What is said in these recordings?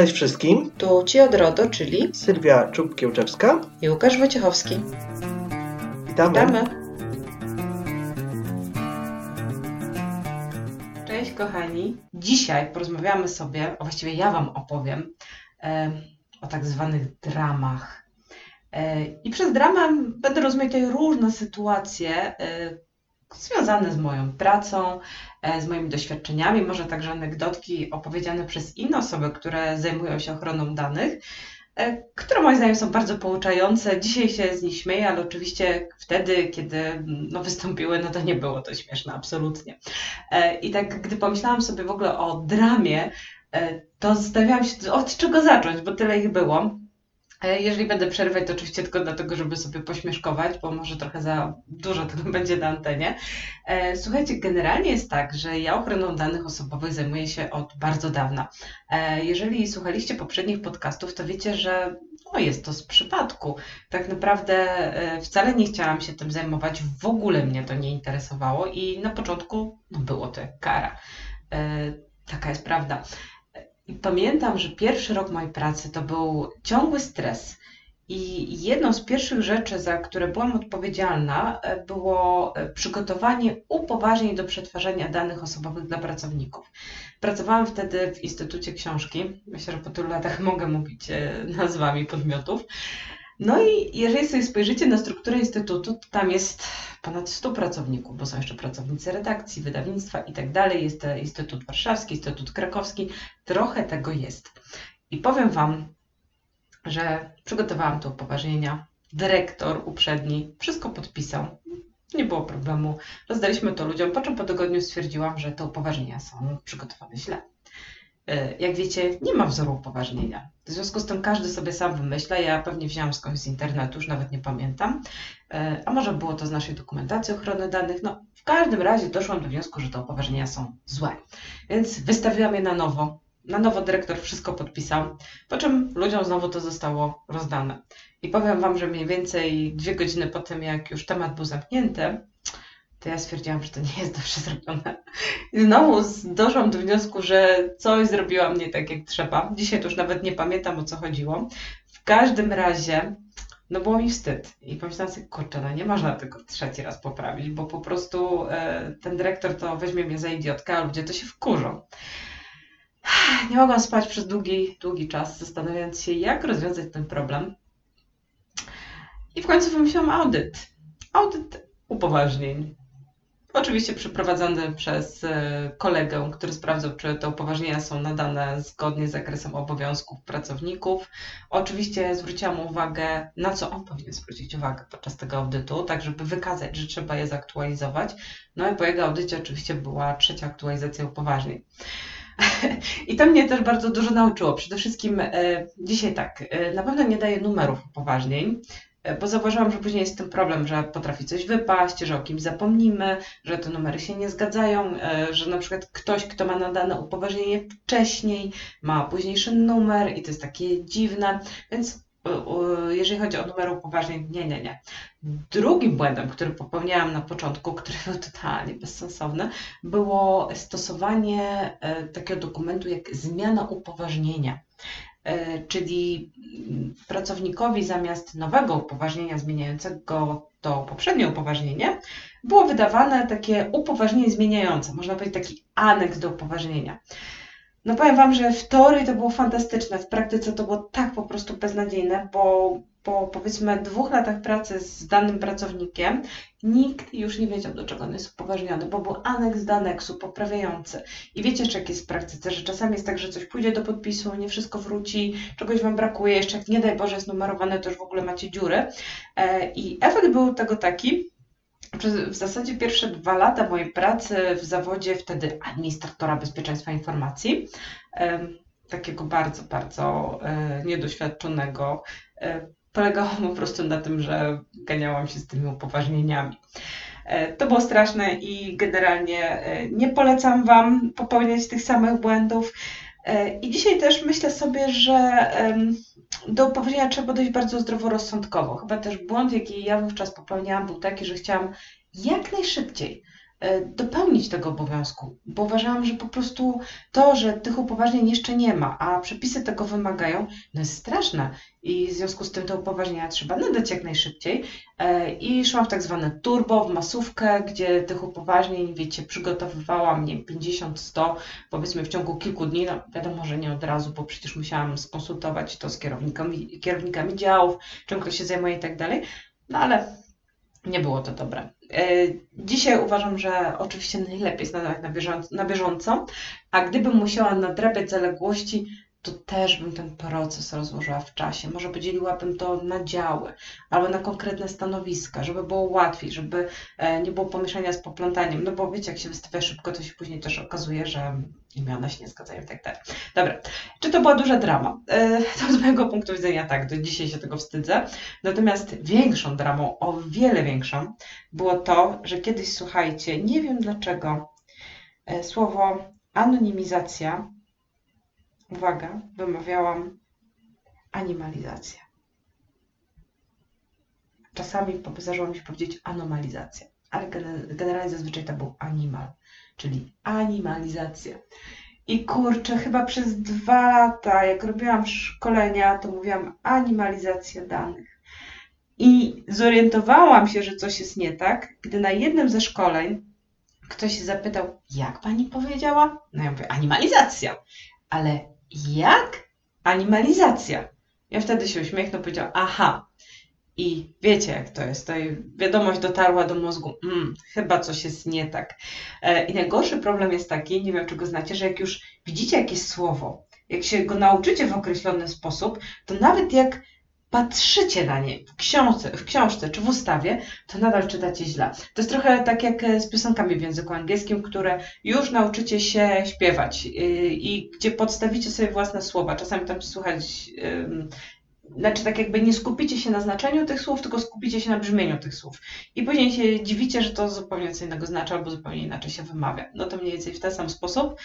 Cześć wszystkim. Tu Ci od RODO, czyli Sylwia Czub-Kiełczewska i Łukasz Wojciechowski. Witamy. Witamy. Cześć kochani. Dzisiaj porozmawiamy sobie, a właściwie ja Wam opowiem e, o tak zwanych dramach. E, I przez dramę będę rozumieć tutaj różne sytuacje e, związane z moją pracą, e, z moimi doświadczeniami, może także anegdotki opowiedziane przez inne osoby, które zajmują się ochroną danych, e, które moim zdaniem są bardzo pouczające. Dzisiaj się z nich śmieję, ale oczywiście wtedy, kiedy no, wystąpiły, no to nie było to śmieszne, absolutnie. E, I tak, gdy pomyślałam sobie w ogóle o dramie, to zastanawiałam się, od czego zacząć, bo tyle ich było. E, jeżeli będę przerywać, to oczywiście tylko dlatego, żeby sobie pośmieszkować, bo może trochę za dużo tego będzie na antenie. E, słuchajcie, generalnie jest tak, że ja ochroną danych osobowych zajmuję się od bardzo dawna. E, jeżeli słuchaliście poprzednich podcastów, to wiecie, że no jest to z przypadku. Tak naprawdę wcale nie chciałam się tym zajmować, w ogóle mnie to nie interesowało i na początku no, było to jak kara. Taka jest prawda. I pamiętam, że pierwszy rok mojej pracy to był ciągły stres. I jedną z pierwszych rzeczy, za które byłam odpowiedzialna, e, było e, przygotowanie upoważnień do przetwarzania danych osobowych dla pracowników. Pracowałam wtedy w Instytucie Książki. Myślę, że po tylu latach mogę mówić e, nazwami podmiotów. No i jeżeli sobie spojrzycie na strukturę Instytutu, to tam jest ponad 100 pracowników, bo są jeszcze pracownicy redakcji, wydawnictwa i tak dalej. Jest Instytut Warszawski, Instytut Krakowski, trochę tego jest. I powiem Wam, że przygotowałam tu upoważnienia. Dyrektor uprzedni wszystko podpisał. Nie było problemu. Rozdaliśmy to ludziom, po czym po tygodniu stwierdziłam, że te upoważnienia są przygotowane źle. E, jak wiecie, nie ma wzoru upoważnienia. W związku z tym każdy sobie sam wymyśla. Ja pewnie wziąłam skądś z internetu, już nawet nie pamiętam. E, a może było to z naszej dokumentacji ochrony danych. No, w każdym razie doszłam do wniosku, że te upoważnienia są złe. Więc wystawiłam je na nowo. Na nowo dyrektor wszystko podpisał, po czym ludziom znowu to zostało rozdane. I powiem Wam, że mniej więcej dwie godziny po tym, jak już temat był zamknięty, to ja stwierdziłam, że to nie jest dobrze zrobione. I znowu doszłam do wniosku, że coś zrobiłam nie tak, jak trzeba. Dzisiaj to już nawet nie pamiętam, o co chodziło. W każdym razie, no było mi wstyd. I pomyślałam sobie, kurczę, no nie można tego trzeci raz poprawić, bo po prostu e, ten dyrektor to weźmie mnie za idiotkę, a ludzie to się wkurzą. Nie mogłam spać przez długi, długi czas, zastanawiając się, jak rozwiązać ten problem. I w końcu wymyśliłam audyt. Audyt upoważnień. Oczywiście przeprowadzony przez e, kolegę, który sprawdzał, czy te upoważnienia są nadane zgodnie z zakresem obowiązków pracowników. Oczywiście zwróciłam uwagę, na co on powinien zwrócić uwagę podczas tego audytu, tak żeby wykazać, że trzeba je zaktualizować. No i po jego audycie oczywiście była trzecia aktualizacja upoważnień. I to mnie też bardzo dużo nauczyło. Przede wszystkim e, dzisiaj tak, e, na pewno nie daje numerów upoważnień, bo zauważyłam, że później jest ten problem, że potrafi coś wypaść, że o kimś zapomnimy, że te numery się nie zgadzają, e, że na przykład ktoś, kto ma nadane upoważnienie wcześniej, ma późniejszy numer i to jest takie dziwne, więc e, jeżeli chodzi o numer upoważnień, nie, nie, nie. Drugim błędem, który popełniałam na początku, który był totalnie bezsensowny, było stosowanie takiego dokumentu jak zmiana upoważnienia. E, czyli pracownikowi zamiast nowego upoważnienia zmieniającego to poprzednie upoważnienie, było wydawane takie upoważnienie zmieniające, można powiedzieć taki aneks do upoważnienia. No powiem Wam, że w teorii to było fantastyczne, w praktyce to było tak po prostu beznadziejne, bo po powiedzmy dwóch latach pracy z danym pracownikiem nikt już nie wiedział, do czego on jest upoważniony, bo był aneks do aneksu poprawiający. I wiecie, jak jest w praktyce, że czasami jest tak, że coś pójdzie do podpisu, nie wszystko wróci, czegoś Wam brakuje, jeszcze jak nie daj Boże jest numerowane, to już w ogóle macie dziury. E, I efekt był tego taki, w zasadzie pierwsze dwa lata mojej pracy w zawodzie wtedy administratora bezpieczeństwa informacji, takiego bardzo, bardzo e, niedoświadczonego, e, polegało po prostu na tym, że ganiałam się z tymi upoważnieniami. E, to było straszne i generalnie nie polecam Wam popełniać tych samych błędów. I dzisiaj też myślę sobie, że do upoważnienia trzeba podejść bardzo zdroworozsądkowo. Chyba też błąd, jaki ja wówczas popełniałam, był taki, że chciałam jak najszybciej e, dopełnić tego obowiązku, bo uważałam, że po prostu to, że tych upoważnień jeszcze nie ma, a przepisy tego wymagają, no jest straszne. I w związku z tym te upoważnienia trzeba nadać jak najszybciej. E, i szłam w tak zwane turbo, w masówkę, gdzie tych upoważnień, wiecie, przygotowywałam, nie 50-100, powiedzmy w ciągu kilku dni, no wiadomo, że nie od razu, bo przecież musiałam skonsultować to z kierownikami, kierownikami działów, czym kto się zajmuje i tak dalej, no ale nie było to dobre. E, dzisiaj uważam, że oczywiście najlepiej jest nadawać na bieżąco, na bieżąco, a gdybym musiała nadrabiać zaległości, to też bym ten proces rozłożyła w czasie. Może podzieliłabym to na działy albo na konkretne stanowiska, żeby było łatwiej, żeby e, nie było pomieszania z poplątaniem. No bo wiecie, jak się wystawia szybko, to się później też okazuje, że imiona się nie zgadzają i tak dalej. Dobra, czy to była duża drama? E, to z mojego punktu widzenia tak, do dzisiaj się tego wstydzę. Natomiast większą dramą, o wiele większą, było to, że kiedyś, słuchajcie, nie wiem dlaczego, e, słowo anonimizacja uwaga, wymawiałam animalizacja. Czasami zdarzyło mi się powiedzieć anomalizacja, ale generalnie zazwyczaj to był animal, czyli animalizacja. I kurczę, chyba przez dwa lata, jak robiłam szkolenia, to mówiłam animalizacja danych. I zorientowałam się, że coś jest nie tak, gdy na jednym ze szkoleń ktoś się zapytał, jak pani powiedziała? No ja mówię, animalizacja. Ale jak animalizacja. Ja wtedy się uśmiechnął, powiedział, aha. I wiecie, jak to jest. To wiadomość dotarła do mózgu, mm, chyba coś jest nie tak. E, I najgorszy problem jest taki, nie wiem, czy go znacie, że jak już widzicie jakieś słowo, jak się go nauczycie w określony sposób, to nawet jak patrzycie na nie w książce, w książce czy w ustawie, to nadal czytacie źle. To jest trochę tak jak e, z piosenkami w języku angielskim, które już nauczycie się śpiewać y, i gdzie podstawicie sobie własne słowa. Czasami tam słuchać znaczy tak jakby nie skupicie się na znaczeniu tych słów, tylko skupicie się na brzmieniu tych słów. I później się dziwicie, że to zupełnie co innego znaczy, albo zupełnie inaczej się wymawia. No to mniej więcej w ten sam sposób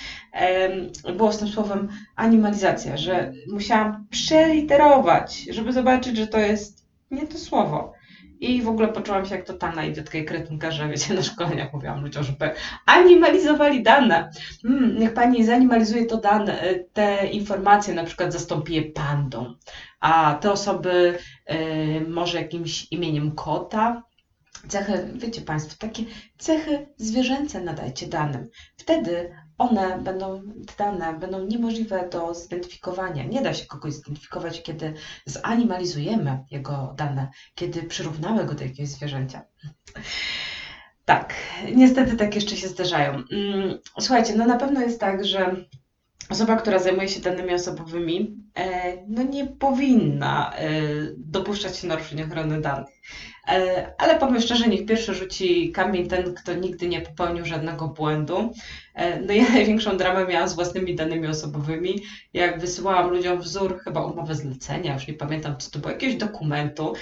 było z tym słowem animalizacja, że musiałam przeliterować, żeby zobaczyć, że to jest nie to słowo. I w ogóle poczułam się jak totalna idiotka i kretynka, że wiecie, na szkoleniach mówiłam ludziom, żeby animalizowali dane. Hmm, niech pani zanimalizuje to dane, te informacje, na przykład zastąpi je pandą, a te osoby y, może jakimś imieniem kota, cechy, wiecie Państwo, takie cechy zwierzęce nadajcie danym. Wtedy one będą, dane będą niemożliwe do zidentyfikowania. Nie da się kogoś zidentyfikować, kiedy zanimalizujemy jego dane, kiedy przyrównamy go do jakiegoś zwierzęcia. Tak, niestety tak jeszcze się zdarzają. Mm, słuchajcie, no na pewno jest tak, że osoba, która zajmuje się danymi osobowymi, e, no nie powinna e, dopuszczać się naruszeń ochrony danych. E, ale powiem szczerze, niech pierwszy rzuci kamień ten, kto nigdy nie popełnił żadnego błędu. No ja największą dramę miałam z własnymi danymi osobowymi. Jak wysyłałam ludziom wzór chyba umowy zlecenia, już nie pamiętam co to było, jakiegoś dokumentu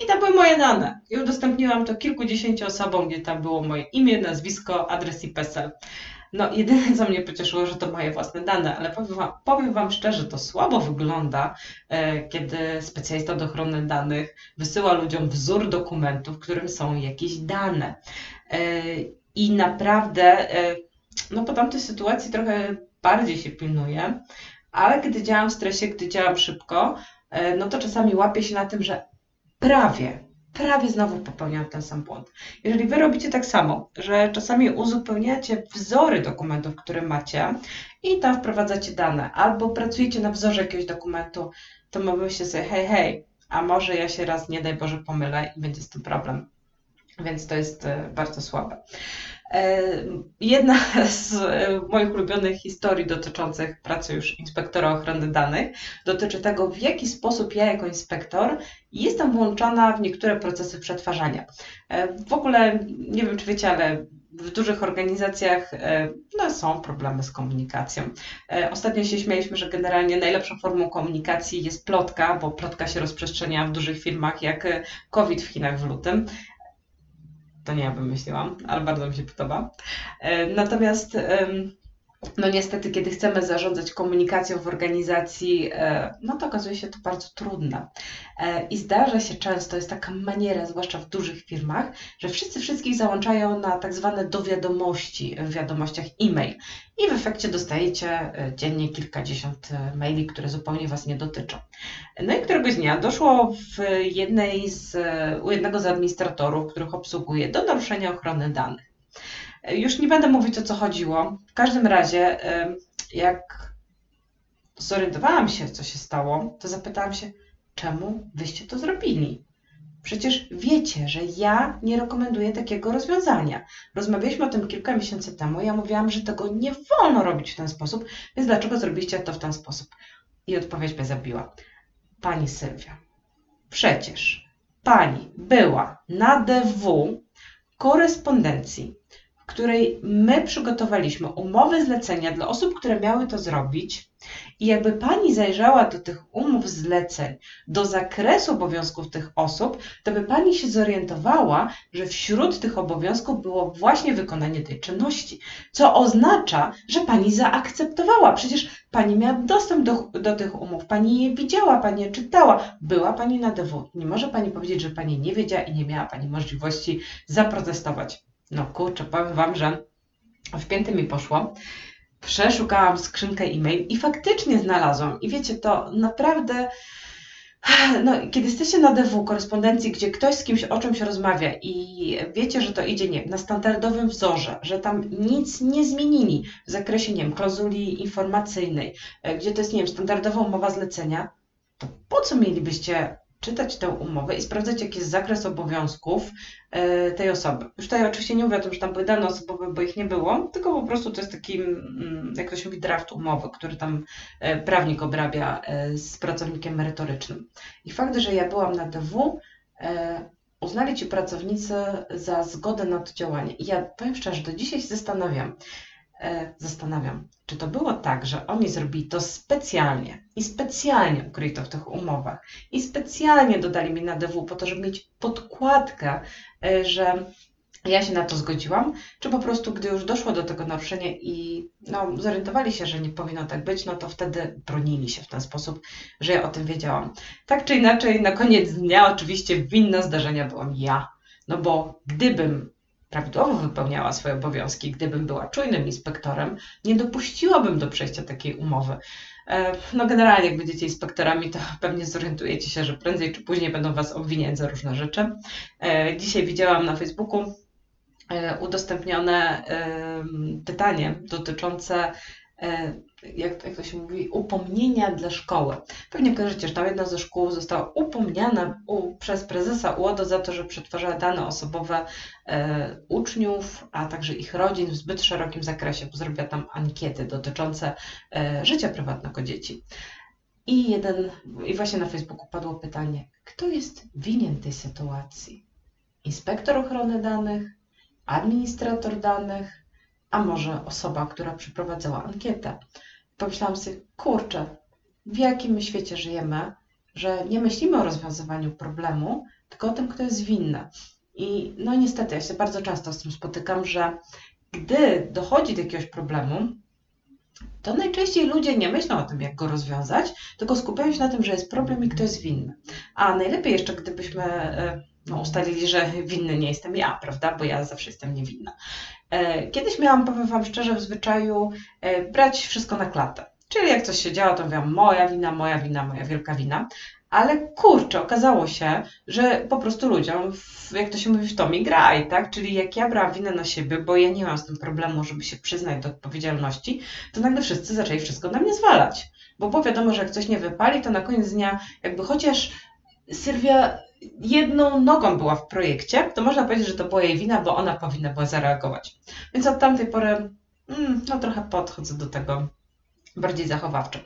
i tam były moje dane. I udostępniłam to kilkudziesięciu osobom, gdzie tam było moje imię, nazwisko, adres i PESEL. No, jedyne co mnie pocieszyło, że to moje własne dane, ale powiem Wam, powiem wam szczerze, to słabo wygląda, e, kiedy specjalista do ochrony danych wysyła ludziom wzór dokumentu, w którym są jakieś dane. E, I naprawdę, e, no po tamtej sytuacji trochę bardziej się pilnuję, ale gdy działam w stresie, gdy działam szybko, no to czasami łapię się na tym, że prawie prawie znowu popełniam ten sam błąd. Jeżeli wy robicie tak samo, że czasami uzupełniacie wzory dokumentów, które macie i tam wprowadzacie dane, albo pracujecie na wzorze jakiegoś dokumentu, to mówicie sobie, hej, hej, a może ja się raz, nie daj Boże, pomylę i będzie z tym problem. Więc to jest e, bardzo słabe. E, jedna z e, moich ulubionych historii dotyczących pracy już inspektora ochrony danych dotyczy tego, w jaki sposób ja jako inspektor jestem włączana w niektóre procesy przetwarzania. E, w ogóle nie wiem, czy wiecie, ale w dużych organizacjach no, są problemy z komunikacją. Ostatnio się śmialiśmy, że generalnie najlepszą formą komunikacji jest plotka, bo plotka się rozprzestrzenia w dużych firmach jak COVID w Chinach w lutym to nie ja wymyśliłam, ale bardzo mi się podoba. E, natomiast no niestety, kiedy chcemy zarządzać komunikacją w organizacji, e, no to okazuje się to bardzo trudne. E, I zdarza się często, jest taka maniera, zwłaszcza w dużych firmach, że wszyscy wszystkich załączają na tak zwane do wiadomości w wiadomościach e-mail. I w efekcie dostajecie e, dziennie kilkadziesiąt maili, które zupełnie Was nie dotyczą. No i któregoś dnia doszło w jednej z, u jednego z administratorów, których obsługuję, do naruszenia ochrony danych. Już nie będę mówić o co chodziło. W każdym razie, jak zorientowałam się, co się stało, to zapytałam się, czemu wyście to zrobili? Przecież wiecie, że ja nie rekomenduję takiego rozwiązania. Rozmawialiśmy o tym kilka miesięcy temu. Ja mówiłam, że tego nie wolno robić w ten sposób, więc dlaczego zrobiliście to w ten sposób? I odpowiedź mnie zabiła. Pani Sylwia, przecież pani była na DW korespondencji której my przygotowaliśmy umowy zlecenia dla osób, które miały to zrobić. I jakby pani zajrzała do tych umów zleceń, do zakresu obowiązków tych osób, to by pani się zorientowała, że wśród tych obowiązków było właśnie wykonanie tej czynności, co oznacza, że pani zaakceptowała. Przecież pani miała dostęp do, do tych umów, pani je widziała, pani je czytała, była pani na DW. Nie może pani powiedzieć, że pani nie wiedziała i nie miała pani możliwości zaprotestować. No kurczę, powiem Wam, że w pięty mi poszło. Przeszukałam skrzynkę e-mail i faktycznie znalazłam. I wiecie, to naprawdę. No, kiedy jesteście na DW, korespondencji, gdzie ktoś z kimś o czymś rozmawia i wiecie, że to idzie nie, na standardowym wzorze, że tam nic nie zmienili w zakresie nie wiem, klauzuli informacyjnej, e, gdzie to jest nie wiem, standardowa umowa zlecenia, to po co mielibyście czytać tę umowę i sprawdzać, jaki jest zakres obowiązków e, tej osoby. Już tutaj oczywiście nie mówię o tym, że tam były dane osobowe, bo ich nie było, tylko po prostu to jest taki, mm, jak to się mówi, draft umowy, który tam e, prawnik obrabia e, z pracownikiem merytorycznym. I fakt, że ja byłam na DW, uznali ci pracownicy za zgodę na to działanie. I ja powiem szczerze, do dzisiaj się zastanawiam, zastanawiam, czy to było tak, że oni zrobili to specjalnie i specjalnie ukryli to w tych umowach i specjalnie dodali mi na DW po to, żeby mieć podkładkę, e, że ja się na to zgodziłam, czy po prostu gdy już doszło do tego naruszenia i no, zorientowali się, że nie powinno tak być, no to wtedy bronili się w ten sposób, że ja o tym wiedziałam. Tak czy inaczej, na koniec dnia oczywiście winna zdarzenia byłam ja, no bo gdybym prawidłowo wypełniała swoje obowiązki, gdybym była czujnym inspektorem, nie dopuściłabym do przejścia takiej umowy. E, no generalnie jak będziecie inspektorami, to pewnie zorientujecie się, że prędzej czy później będą Was obwiniać za różne rzeczy. E, dzisiaj widziałam na Facebooku e, udostępnione pytanie dotyczące jak, jak to się mówi, upomnienia dla szkoły. Pewnie kojarzycie, że tam jedna ze szkół została upomniana u, przez prezesa UODO za to, że przetwarzała dane osobowe e, uczniów, a także ich rodzin w zbyt szerokim zakresie, bo zrobiła tam ankiety dotyczące e, życia prywatnego dzieci. I jeden, i właśnie na Facebooku padło pytanie, kto jest winien tej sytuacji? Inspektor ochrony danych, administrator danych, a może osoba, która przeprowadzała ankietę. Pomyślałam sobie, kurczę, w jakim my świecie żyjemy, że nie myślimy o rozwiązywaniu problemu, tylko o tym, kto jest winny. I no niestety, ja się bardzo często z tym spotykam, że gdy dochodzi do jakiegoś problemu, to najczęściej ludzie nie myślą o tym, jak go rozwiązać, tylko skupiają się na tym, że jest problem i kto jest winny. A najlepiej jeszcze, gdybyśmy e, no, ustalili, że winny nie jestem ja, prawda? Bo ja zawsze jestem niewinna. E, kiedyś miałam, powiem Wam szczerze, w zwyczaju e, brać wszystko na klatę. Czyli jak coś się działo, to mówiłam moja wina, moja wina, moja wielka wina. Ale kurczę, okazało się, że po prostu ludziom, jak to się mówi, w to mi graj, tak? Czyli jak ja brałam winę na siebie, bo ja nie mam z tym problemu, żeby się przyznać do odpowiedzialności, to nagle wszyscy zaczęli wszystko na mnie zwalać. Bo było wiadomo, że jak coś nie wypali, to na koniec dnia, jakby chociaż Sylwia jedną nogą była w projekcie, to można powiedzieć, że to była jej wina, bo ona powinna była zareagować. Więc od tamtej pory mm, no trochę podchodzę do tego bardziej zachowawczo.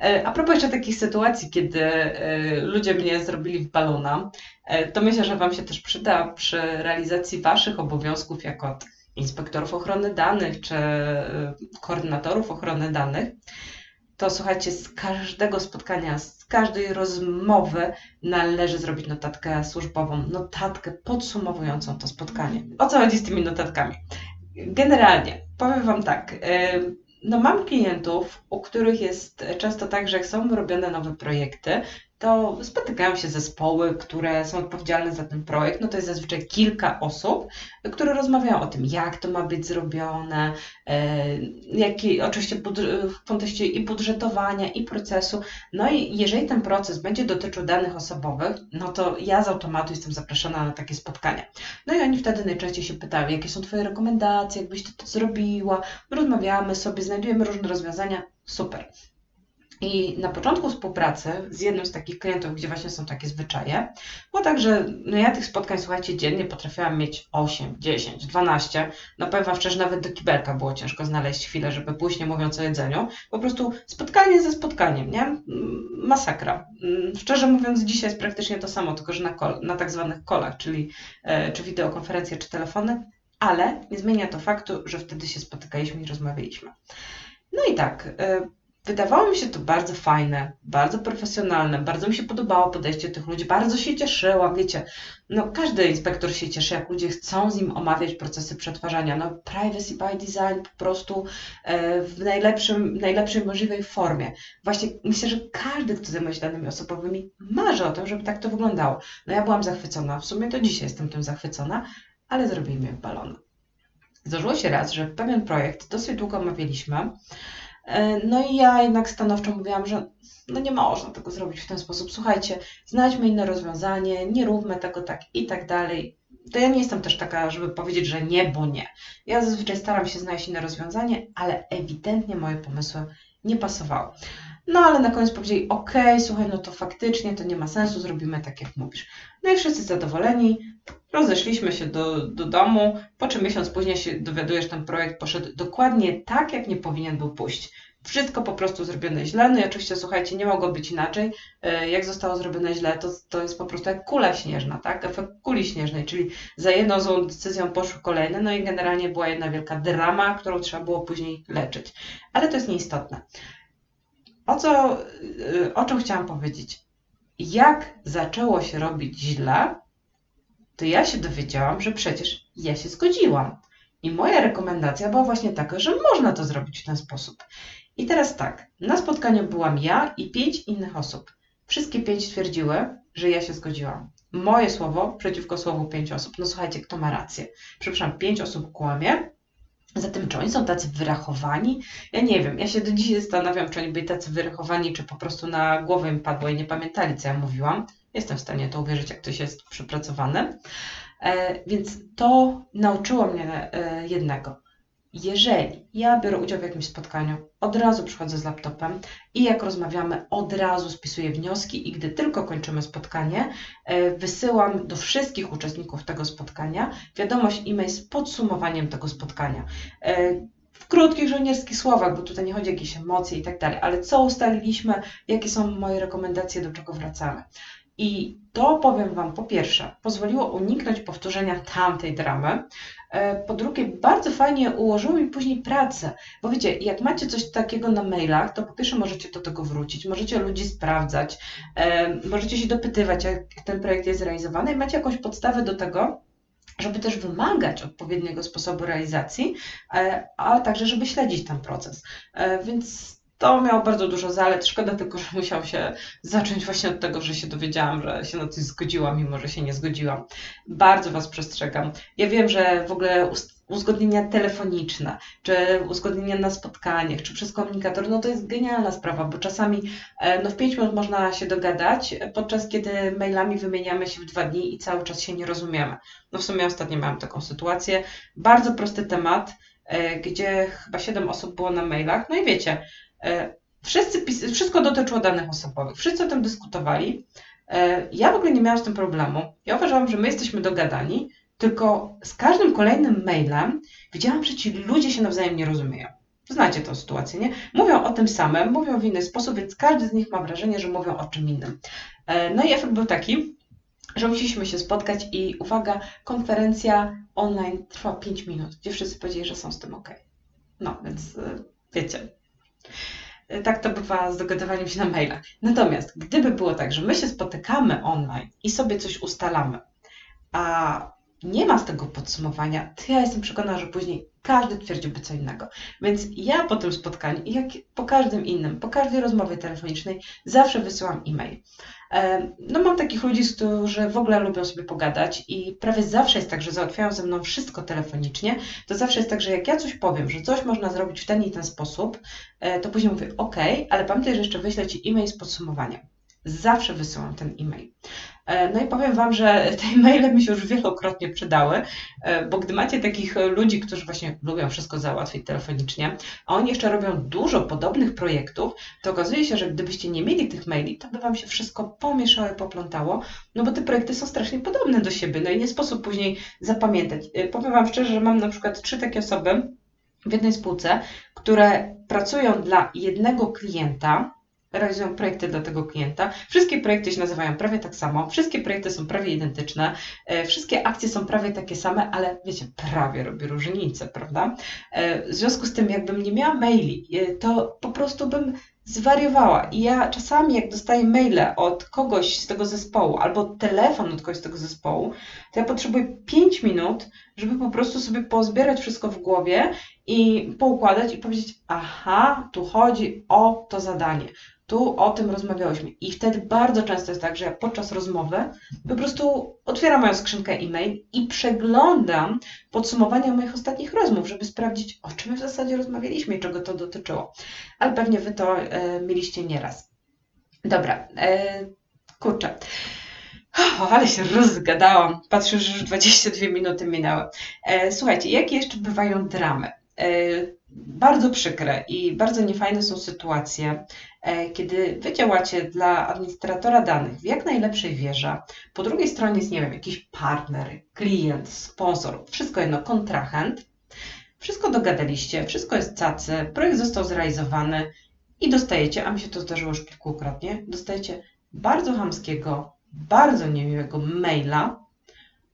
E, a propos jeszcze takich sytuacji, kiedy e, ludzie mnie zrobili w balona, e, to myślę, że Wam się też przyda przy realizacji Waszych obowiązków jako inspektorów ochrony danych czy koordynatorów ochrony danych to słuchajcie, z każdego spotkania, z każdej rozmowy należy zrobić notatkę służbową, notatkę podsumowującą to spotkanie. O co chodzi z tymi notatkami? Generalnie, powiem Wam tak, no mam klientów, u których jest często tak, że są robione nowe projekty, to spotykają się zespoły, które są odpowiedzialne za ten projekt. No to jest zazwyczaj kilka osób, które rozmawiają o tym, jak to ma być zrobione, e, jaki, oczywiście w kontekście i budżetowania, i procesu. No i jeżeli ten proces będzie dotyczył danych osobowych, no to ja z automatu jestem zapraszana na takie spotkania. No i oni wtedy najczęściej się pytają, jakie są Twoje rekomendacje, jakbyś ty to zrobiła. Rozmawiamy sobie, znajdujemy różne rozwiązania. Super. I na początku współpracy z jednym z takich klientów, gdzie właśnie są takie zwyczaje, było tak, że no ja tych spotkań, słuchajcie, dziennie potrafiłam mieć 8, 10, 12. No powiem Wam szczerze, nawet do kibelka było ciężko znaleźć chwilę, żeby pójść, nie mówiąc o jedzeniu. Po prostu spotkanie ze spotkaniem, nie? Masakra. Mm, szczerze mówiąc, dzisiaj jest praktycznie to samo, tylko że na, kol, na tak zwanych kolach, czyli e, czy wideokonferencje, czy telefony, ale nie zmienia to faktu, że wtedy się spotykaliśmy i rozmawialiśmy. No i tak, e, Wydawało mi się to bardzo fajne, bardzo profesjonalne, bardzo mi się podobało podejście tych ludzi, bardzo się cieszyłam, wiecie, no każdy inspektor się cieszy, jak ludzie chcą z nim omawiać procesy przetwarzania, no privacy by design po prostu e, w najlepszym, najlepszej możliwej formie. Właśnie myślę, że każdy, kto zajmuje się danymi osobowymi, marzy o tym, żeby tak to wyglądało. No ja byłam zachwycona, w sumie to dzisiaj jestem tym zachwycona, ale zrobimy balon. Zdarzyło się raz, że pewien projekt dosyć długo omawialiśmy, no i ja jednak stanowczo mówiłam, że no nie można tego zrobić w ten sposób. Słuchajcie, znajdźmy inne rozwiązanie, nie róbmy tego tak i tak dalej. To ja nie jestem też taka, żeby powiedzieć, że nie, bo nie. Ja zazwyczaj staram się znaleźć inne rozwiązanie, ale ewidentnie moje pomysły nie pasowały. No ale na koniec powiedzieli, ok, słuchaj, no to faktycznie to nie ma sensu, zrobimy tak jak mówisz. No i wszyscy zadowoleni, rozeszliśmy się do, do domu, po czym miesiąc później się dowiadujesz, ten projekt poszedł dokładnie tak, jak nie powinien był pójść. Wszystko po prostu zrobione źle. No i oczywiście, słuchajcie, nie mogło być inaczej. E, jak zostało zrobione źle, to, to jest po prostu jak kula śnieżna, tak? Efekt kuli śnieżnej, czyli za jedną złą decyzją poszły kolejne, no i generalnie była jedna wielka drama, którą trzeba było później leczyć. Ale to jest nieistotne. O co, y, o czym chciałam powiedzieć? Jak zaczęło się robić źle, to ja się dowiedziałam, że przecież ja się zgodziłam. I moja rekomendacja była właśnie taka, że można to zrobić w ten sposób. I teraz tak, na spotkaniu byłam ja i pięć innych osób. Wszystkie pięć stwierdziły, że ja się zgodziłam. Moje słowo przeciwko słowu pięć osób. No słuchajcie, kto ma rację? Przepraszam, pięć osób kłamie, Zatem, czy oni są tacy wyrachowani? Ja nie wiem. Ja się do dzisiaj zastanawiam, czy oni byli tacy wyrachowani, czy po prostu na głowę im padło i nie pamiętali, co ja mówiłam. Jestem w stanie to uwierzyć, jak ktoś jest przepracowany. E, więc to nauczyło mnie e, jednego. Jeżeli ja biorę udział w jakimś spotkaniu, od razu przychodzę z laptopem i jak rozmawiamy, od razu spisuję wnioski i gdy tylko kończymy spotkanie, e, wysyłam do wszystkich uczestników tego spotkania wiadomość e-mail z podsumowaniem tego spotkania e, w krótkich żołnierskich słowach, bo tutaj nie chodzi o jakieś emocje i tak dalej, ale co ustaliliśmy, jakie są moje rekomendacje, do czego wracamy. I to powiem Wam, po pierwsze, pozwoliło uniknąć powtórzenia tamtej dramy. E, po drugie, bardzo fajnie ułożyło mi później pracę, bo wiecie, jak macie coś takiego na mailach, to po pierwsze możecie do tego wrócić, możecie ludzi sprawdzać, e, możecie się dopytywać, jak ten projekt jest realizowany i macie jakąś podstawę do tego, żeby też wymagać odpowiedniego sposobu realizacji, e, a także żeby śledzić ten proces. Więc to miało bardzo dużo zalet. Szkoda tylko, że musiał się zacząć właśnie od tego, że się dowiedziałam, że się na coś zgodziłam, mimo że się nie zgodziłam. Bardzo Was przestrzegam. Ja wiem, że w ogóle uzgodnienia telefoniczne, czy uzgodnienia na spotkaniach, czy przez komunikator, no to jest genialna sprawa, bo czasami e, no w 5 minut można się dogadać, podczas kiedy mailami wymieniamy się w dwa dni i cały czas się nie rozumiemy. No w sumie ostatnio miałam taką sytuację. Bardzo prosty temat, e, gdzie chyba 7 osób było na mailach, no i wiecie, wszyscy wszystko dotyczyło danych osobowych, wszyscy o tym dyskutowali. E, ja w ogóle nie miałam z tym problemu. Ja uważałam, że my jesteśmy dogadani, tylko z każdym kolejnym mailem widziałam, że ci ludzie się nawzajem nie rozumieją. Znacie tę sytuację, nie? Mówią o tym samym, mówią w inny sposób, więc każdy z nich ma wrażenie, że mówią o czym innym. E, no i efekt był taki, że musieliśmy się spotkać i uwaga, konferencja online trwa 5 minut, gdzie wszyscy powiedzieli, że są z tym ok. No, więc wiecie, tak to bywa z dogadywaniem się na mailach. Natomiast gdyby było tak, że my się spotykamy online i sobie coś ustalamy, a nie ma z tego podsumowania, to ja jestem przekonana, że później każdy twierdziłby co innego. Więc ja po tym spotkaniu, jak po każdym innym, po każdej rozmowie telefonicznej, zawsze wysyłam e-mail. No mam takich ludzi, którzy w ogóle lubią sobie pogadać i prawie zawsze jest tak, że załatwiają ze mną wszystko telefonicznie. To zawsze jest tak, że jak ja coś powiem, że coś można zrobić w ten i ten sposób, e, to później mówię, ok, ale pamiętaj, że jeszcze wyślę Ci e-mail z podsumowaniem. Zawsze wysyłam ten e-mail. E, no i powiem Wam, że te e-maile mi się już wielokrotnie przydały, e, bo gdy macie takich ludzi, którzy właśnie lubią wszystko załatwić telefonicznie, a oni jeszcze robią dużo podobnych projektów, to okazuje się, że gdybyście nie mieli tych maili, to by Wam się wszystko pomieszało i poplątało, no bo te projekty są strasznie podobne do siebie, no i nie sposób później zapamiętać. E, powiem Wam szczerze, że mam na przykład trzy takie osoby w jednej spółce, które pracują dla jednego klienta, realizują projekty dla tego klienta. Wszystkie projekty się nazywają prawie tak samo, wszystkie projekty są prawie identyczne, e, wszystkie akcje są prawie takie same, ale wiecie, prawie robi różnicę, prawda? E, w związku z tym, jakbym nie miała maili, e, to po prostu bym zwariowała. I ja czasami, jak dostaję maile od kogoś z tego zespołu albo telefon od kogoś z tego zespołu, to ja potrzebuję 5 minut, żeby po prostu sobie pozbierać wszystko w głowie i poukładać i powiedzieć: Aha, tu chodzi o to zadanie tu o tym rozmawiałyśmy. I wtedy bardzo często jest tak, że ja podczas rozmowy po prostu otwieram moją skrzynkę e-mail i przeglądam podsumowania moich ostatnich rozmów, żeby sprawdzić, o czym w zasadzie rozmawialiśmy i czego to dotyczyło. Ale pewnie Wy to e, mieliście nieraz. Dobra, e, kurczę. O, ale się rozgadałam. Patrzę, że już 22 minuty minęły. E, słuchajcie, jakie jeszcze bywają dramy? E, bardzo przykre i bardzo niefajne są sytuacje, kiedy wy działacie dla administratora danych w jak najlepszej wierze. Po drugiej stronie jest, nie wiem, jakiś partner, klient, sponsor, wszystko jedno, kontrahent. Wszystko dogadaliście, wszystko jest cacy, projekt został zrealizowany i dostajecie, a mi się to zdarzyło już kilkukrotnie, dostajecie bardzo hamskiego, bardzo niemiłego maila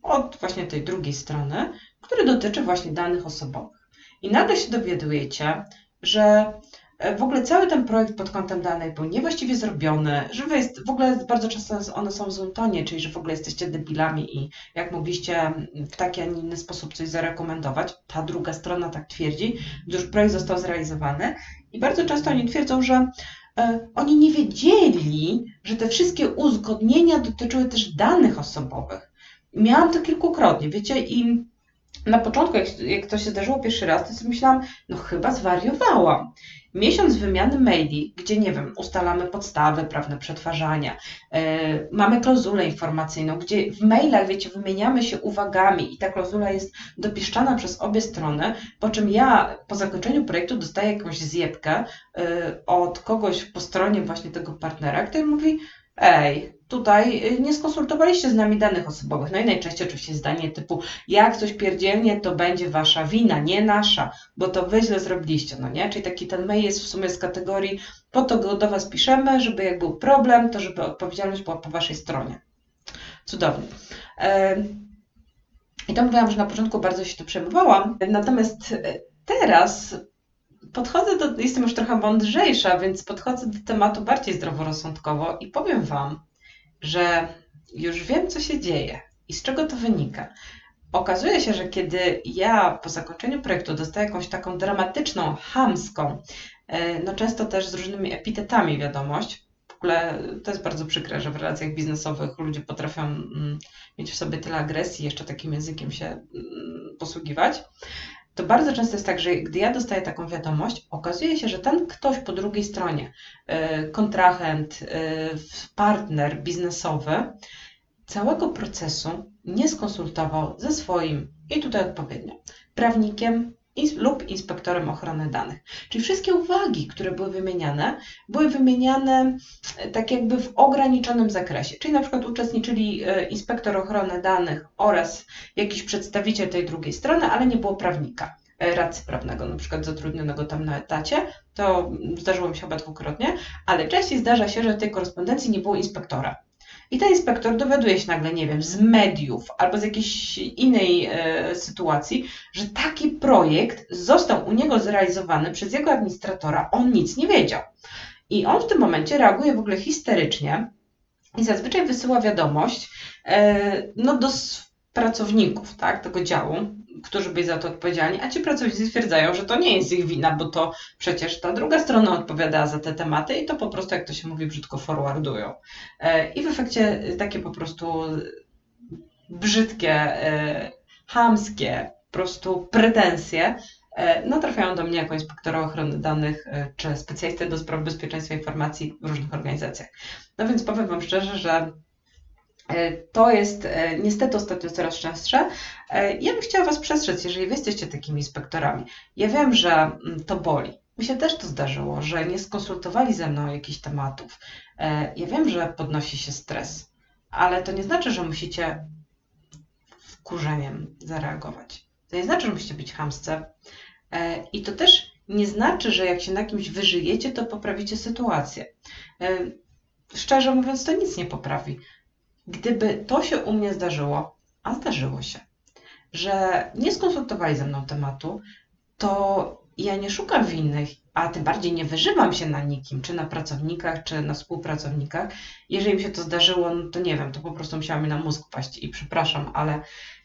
od właśnie tej drugiej strony, który dotyczy właśnie danych osobowych. I nagle się dowiadujecie, że e, w ogóle cały ten projekt pod kątem danych był niewłaściwie zrobiony, że wy jest, w ogóle bardzo często one są w złym tonie, czyli że w ogóle jesteście debilami i jak mogliście w taki, a nie inny sposób coś zarekomendować, ta druga strona tak twierdzi, gdyż projekt został zrealizowany i bardzo często oni twierdzą, że e, oni nie wiedzieli, że te wszystkie uzgodnienia dotyczyły też danych osobowych. Miałam to kilkukrotnie, wiecie, i na początku, jak, jak to się zdarzyło pierwszy raz, to myślałam, no chyba zwariowałam. Miesiąc wymiany maili, gdzie nie wiem, ustalamy podstawy prawne przetwarzania, yy, mamy klauzulę informacyjną, gdzie w mailach, wiecie, wymieniamy się uwagami i ta klauzula jest dopieszczana przez obie strony, po czym ja po zakończeniu projektu dostaję jakąś zjebkę yy, od kogoś po stronie właśnie tego partnera, który mówi, ej, tutaj y, nie skonsultowaliście z nami danych osobowych. No i najczęściej oczywiście zdanie typu, jak coś pierdzielnie, to będzie wasza wina, nie nasza, bo to wy źle zrobiliście, no nie? Czyli taki ten mail jest w sumie z kategorii, po to go do was piszemy, żeby jak był problem, to żeby odpowiedzialność była po waszej stronie. Cudownie. I to mówiłam, że na początku bardzo się to przejmowałam, natomiast e, teraz podchodzę do, jestem już trochę mądrzejsza, więc podchodzę do tematu bardziej zdroworozsądkowo i powiem Wam, że już wiem, co się dzieje i z czego to wynika. Okazuje się, że kiedy ja po zakończeniu projektu dostaję jakąś taką dramatyczną, hamską, e, no często też z różnymi epitetami wiadomość, w ogóle to jest bardzo przykre, że w relacjach biznesowych ludzie potrafią mm, mieć w sobie tyle agresji, jeszcze takim językiem się mm, posługiwać, to bardzo często jest tak, że gdy ja dostaję taką wiadomość, okazuje się, że ten ktoś po drugiej stronie, e, kontrahent, e, partner biznesowy, całego procesu nie skonsultował ze swoim, i tutaj odpowiednio, prawnikiem, lub inspektorem ochrony danych. Czyli wszystkie uwagi, które były wymieniane, były wymieniane e, tak jakby w ograniczonym zakresie. Czyli na przykład uczestniczyli e, inspektor ochrony danych oraz jakiś przedstawiciel tej drugiej strony, ale nie było prawnika e, radcy prawnego, na przykład zatrudnionego tam na etacie. To zdarzyło mi się chyba dwukrotnie, ale częściej zdarza się, że tej korespondencji nie było inspektora. I ten inspektor dowiaduje się nagle, nie wiem, z mediów albo z jakiejś innej e, sytuacji, że taki projekt został u niego zrealizowany przez jego administratora, on nic nie wiedział. I on w tym momencie reaguje w ogóle histerycznie i zazwyczaj wysyła wiadomość e, no, do pracowników tak, tego działu, którzy byli za to odpowiedzialni, a ci pracownicy stwierdzają, że to nie jest ich wina, bo to przecież ta druga strona odpowiadała za te tematy i to po prostu, jak to się mówi brzydko, forwardują. E, I w efekcie takie po prostu brzydkie, e, hamskie po prostu pretensje no, trafiają do mnie jako inspektora ochrony danych czy specjalistę do spraw bezpieczeństwa informacji w różnych organizacjach. No więc powiem Wam szczerze, że E, to jest e, niestety ostatnio coraz częstsze. E, ja bym chciała Was przestrzec, jeżeli Wy jesteście takimi inspektorami. Ja wiem, że mm, to boli. Mi się też to zdarzyło, że nie skonsultowali ze mną jakichś tematów. Ja wiem, że podnosi się stres, ale to nie znaczy, że musicie wkurzeniem zareagować. To nie znaczy, że musicie być chamsce. I to też nie znaczy, że jak się na kimś wyżyjecie, to poprawicie sytuację. Szczerze mówiąc, to nic nie poprawi gdyby to się u mnie zdarzyło, a zdarzyło się, że nie skonsultowali ze mną tematu, to ja nie szukam winnych, a tym bardziej nie wyżywam się na nikim, czy na pracownikach, czy na współpracownikach. Jeżeli mi się to zdarzyło, no to nie wiem, to po prostu musiało mi na mózg paść i przepraszam, ale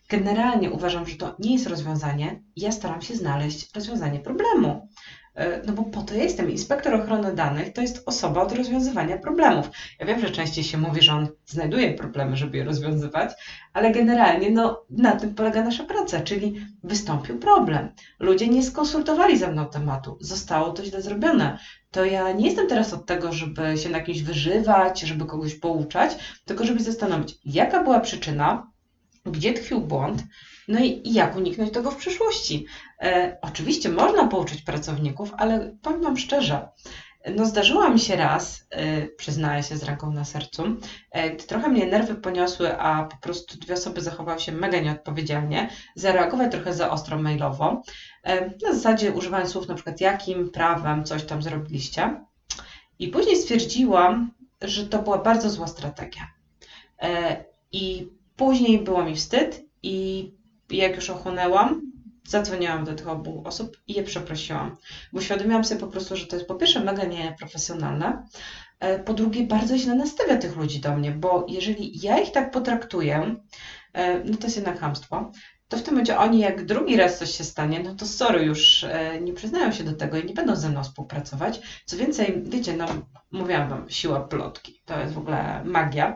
generalnie uważam, że to nie jest rozwiązanie. Ja staram się znaleźć rozwiązanie problemu. E, no bo po to jestem. Inspektor ochrony danych to jest osoba od rozwiązywania problemów. Ja wiem, że częściej się mówi, że on znajduje problemy, żeby je rozwiązywać, ale generalnie no, na tym polega nasza praca, czyli wystąpił problem. Ludzie nie skonsultowali ze mną tematu, zostało to źle zrobione. To ja nie jestem teraz od tego, żeby się na kimś wyżywać, żeby kogoś pouczać, tylko żeby zastanowić, jaka była przyczyna, gdzie tkwił błąd, no i, jak uniknąć tego w przyszłości. E, oczywiście można pouczyć pracowników, ale powiem Wam szczerze, no zdarzyło mi się raz, e, przyznaję się z ręką na sercu, e, trochę mnie nerwy poniosły, a po prostu dwie osoby zachowały się mega nieodpowiedzialnie, zareagować trochę za ostro mailowo, e, na zasadzie używając słów na przykład jakim prawem coś tam zrobiliście. I później stwierdziłam, że to była bardzo zła strategia. E, I później było mi wstyd i jak już ochłonęłam, zadzwoniłam do tych obu osób i je przeprosiłam. Bo uświadomiłam sobie po prostu, że to jest po pierwsze mega nieprofesjonalne, e, po drugie bardzo źle nastawia tych ludzi do mnie, bo jeżeli ja ich tak potraktuję, e, no to jest jednak hamstwo, to w tym momencie oni jak drugi raz coś się stanie, no to sorry, już e, nie przyznają się do tego i nie będą ze mną współpracować. Co więcej, wiecie, no mówiłam wam, siła plotki, to jest w ogóle magia.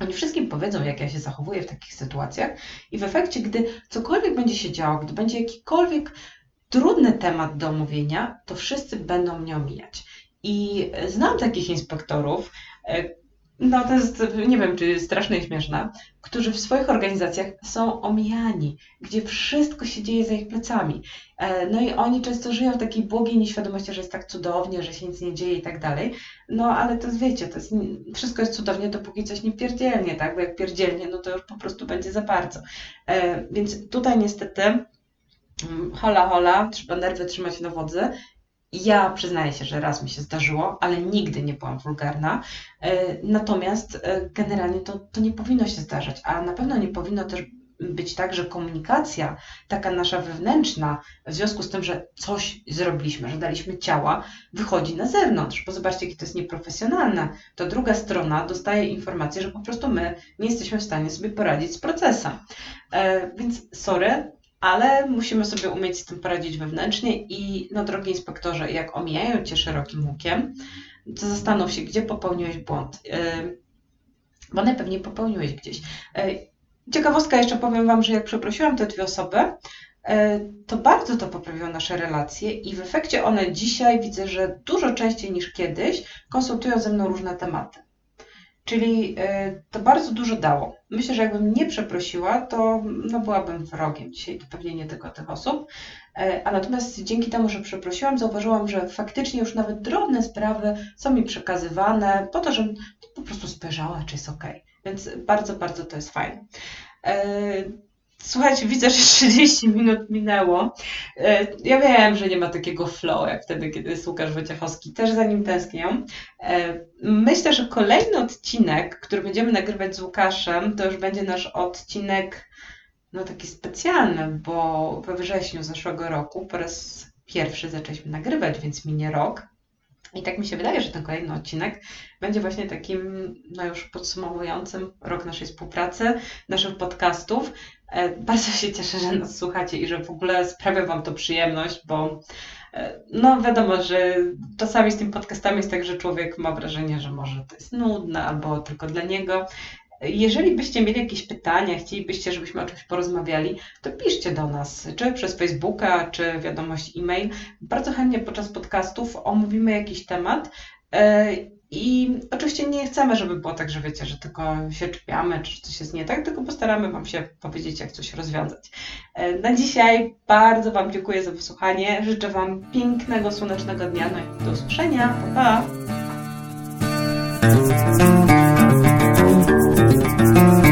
Oni wszystkim powiedzą, jak ja się zachowuję w takich sytuacjach, i w efekcie, gdy cokolwiek będzie się działo, gdy będzie jakikolwiek trudny temat do omówienia, to wszyscy będą mnie omijać. I znam takich inspektorów, e, no to jest, nie wiem, czy straszne i śmieszne, którzy w swoich organizacjach są omijani, gdzie wszystko się dzieje za ich plecami. E, no i oni często żyją w takiej błogiej nieświadomości, że jest tak cudownie, że się nic nie dzieje i tak dalej. No ale to wiecie, to jest, wszystko jest cudownie, dopóki coś nie pierdzielnie, tak? Bo jak pierdzielnie, no to już po prostu będzie za bardzo. E, więc tutaj niestety mm, hola hola, trzeba nerwy trzymać na wodzy ja przyznaję się, że raz mi się zdarzyło, ale nigdy nie byłam wulgarna. E, natomiast e, generalnie to, to nie powinno się zdarzać, a na pewno nie powinno też być tak, że komunikacja, taka nasza wewnętrzna, w związku z tym, że coś zrobiliśmy, że daliśmy ciała, wychodzi na zewnątrz. Bo zobaczcie, jakie to jest nieprofesjonalne. To druga strona dostaje informację, że po prostu my nie jesteśmy w stanie sobie poradzić z procesem. E, więc sorry, ale musimy sobie umieć z tym poradzić wewnętrznie i no drogi inspektorze, jak omijają Cię szerokim łukiem, to zastanów się, gdzie popełniłeś błąd, yy, bo najpewniej popełniłeś gdzieś. Yy, ciekawostka jeszcze powiem Wam, że jak przeprosiłam te dwie osoby, yy, to bardzo to poprawiło nasze relacje i w efekcie one dzisiaj widzę, że dużo częściej niż kiedyś konsultują ze mną różne tematy. Czyli y, to bardzo dużo dało. Myślę, że jakbym nie przeprosiła, to no, byłabym wrogiem dzisiaj, to pewnie nie tylko tych osób. E, a natomiast dzięki temu, że przeprosiłam, zauważyłam, że faktycznie już nawet drobne sprawy są mi przekazywane po to, żebym po prostu spojrzała, czy jest ok. Więc bardzo, bardzo to jest fajne. Słuchajcie, widzę, że 30 minut minęło. E, ja wiem, że nie ma takiego flow jak wtedy, kiedy jest Łukasz Wojciechowski. Też za nim tęsknię. E, myślę, że kolejny odcinek, który będziemy nagrywać z Łukaszem, to już będzie nasz odcinek no taki specjalny, bo we wrześniu zeszłego roku po raz pierwszy zaczęliśmy nagrywać, więc minie rok. I tak mi się wydaje, że ten kolejny odcinek będzie właśnie takim, no już podsumowującym rok naszej współpracy, naszych podcastów. E, bardzo się cieszę, że nas słuchacie i że w ogóle sprawia Wam to przyjemność, bo e, no wiadomo, że czasami z tymi podcastami jest tak, że człowiek ma wrażenie, że może to jest nudne albo tylko dla niego. Jeżeli byście mieli jakieś pytania, chcielibyście, żebyśmy o czymś porozmawiali, to piszcie do nas, czy przez Facebooka, czy wiadomość e-mail. Bardzo chętnie podczas podcastów omówimy jakiś temat. E, I oczywiście nie chcemy, żeby było tak, że wiecie, że tylko się czepiamy, czy coś jest nie tak, tylko postaramy Wam się powiedzieć, jak coś rozwiązać. E, na dzisiaj bardzo Wam dziękuję za wysłuchanie. Życzę Wam pięknego, słonecznego dnia. No i do usłyszenia. Pa! pa. Thank you.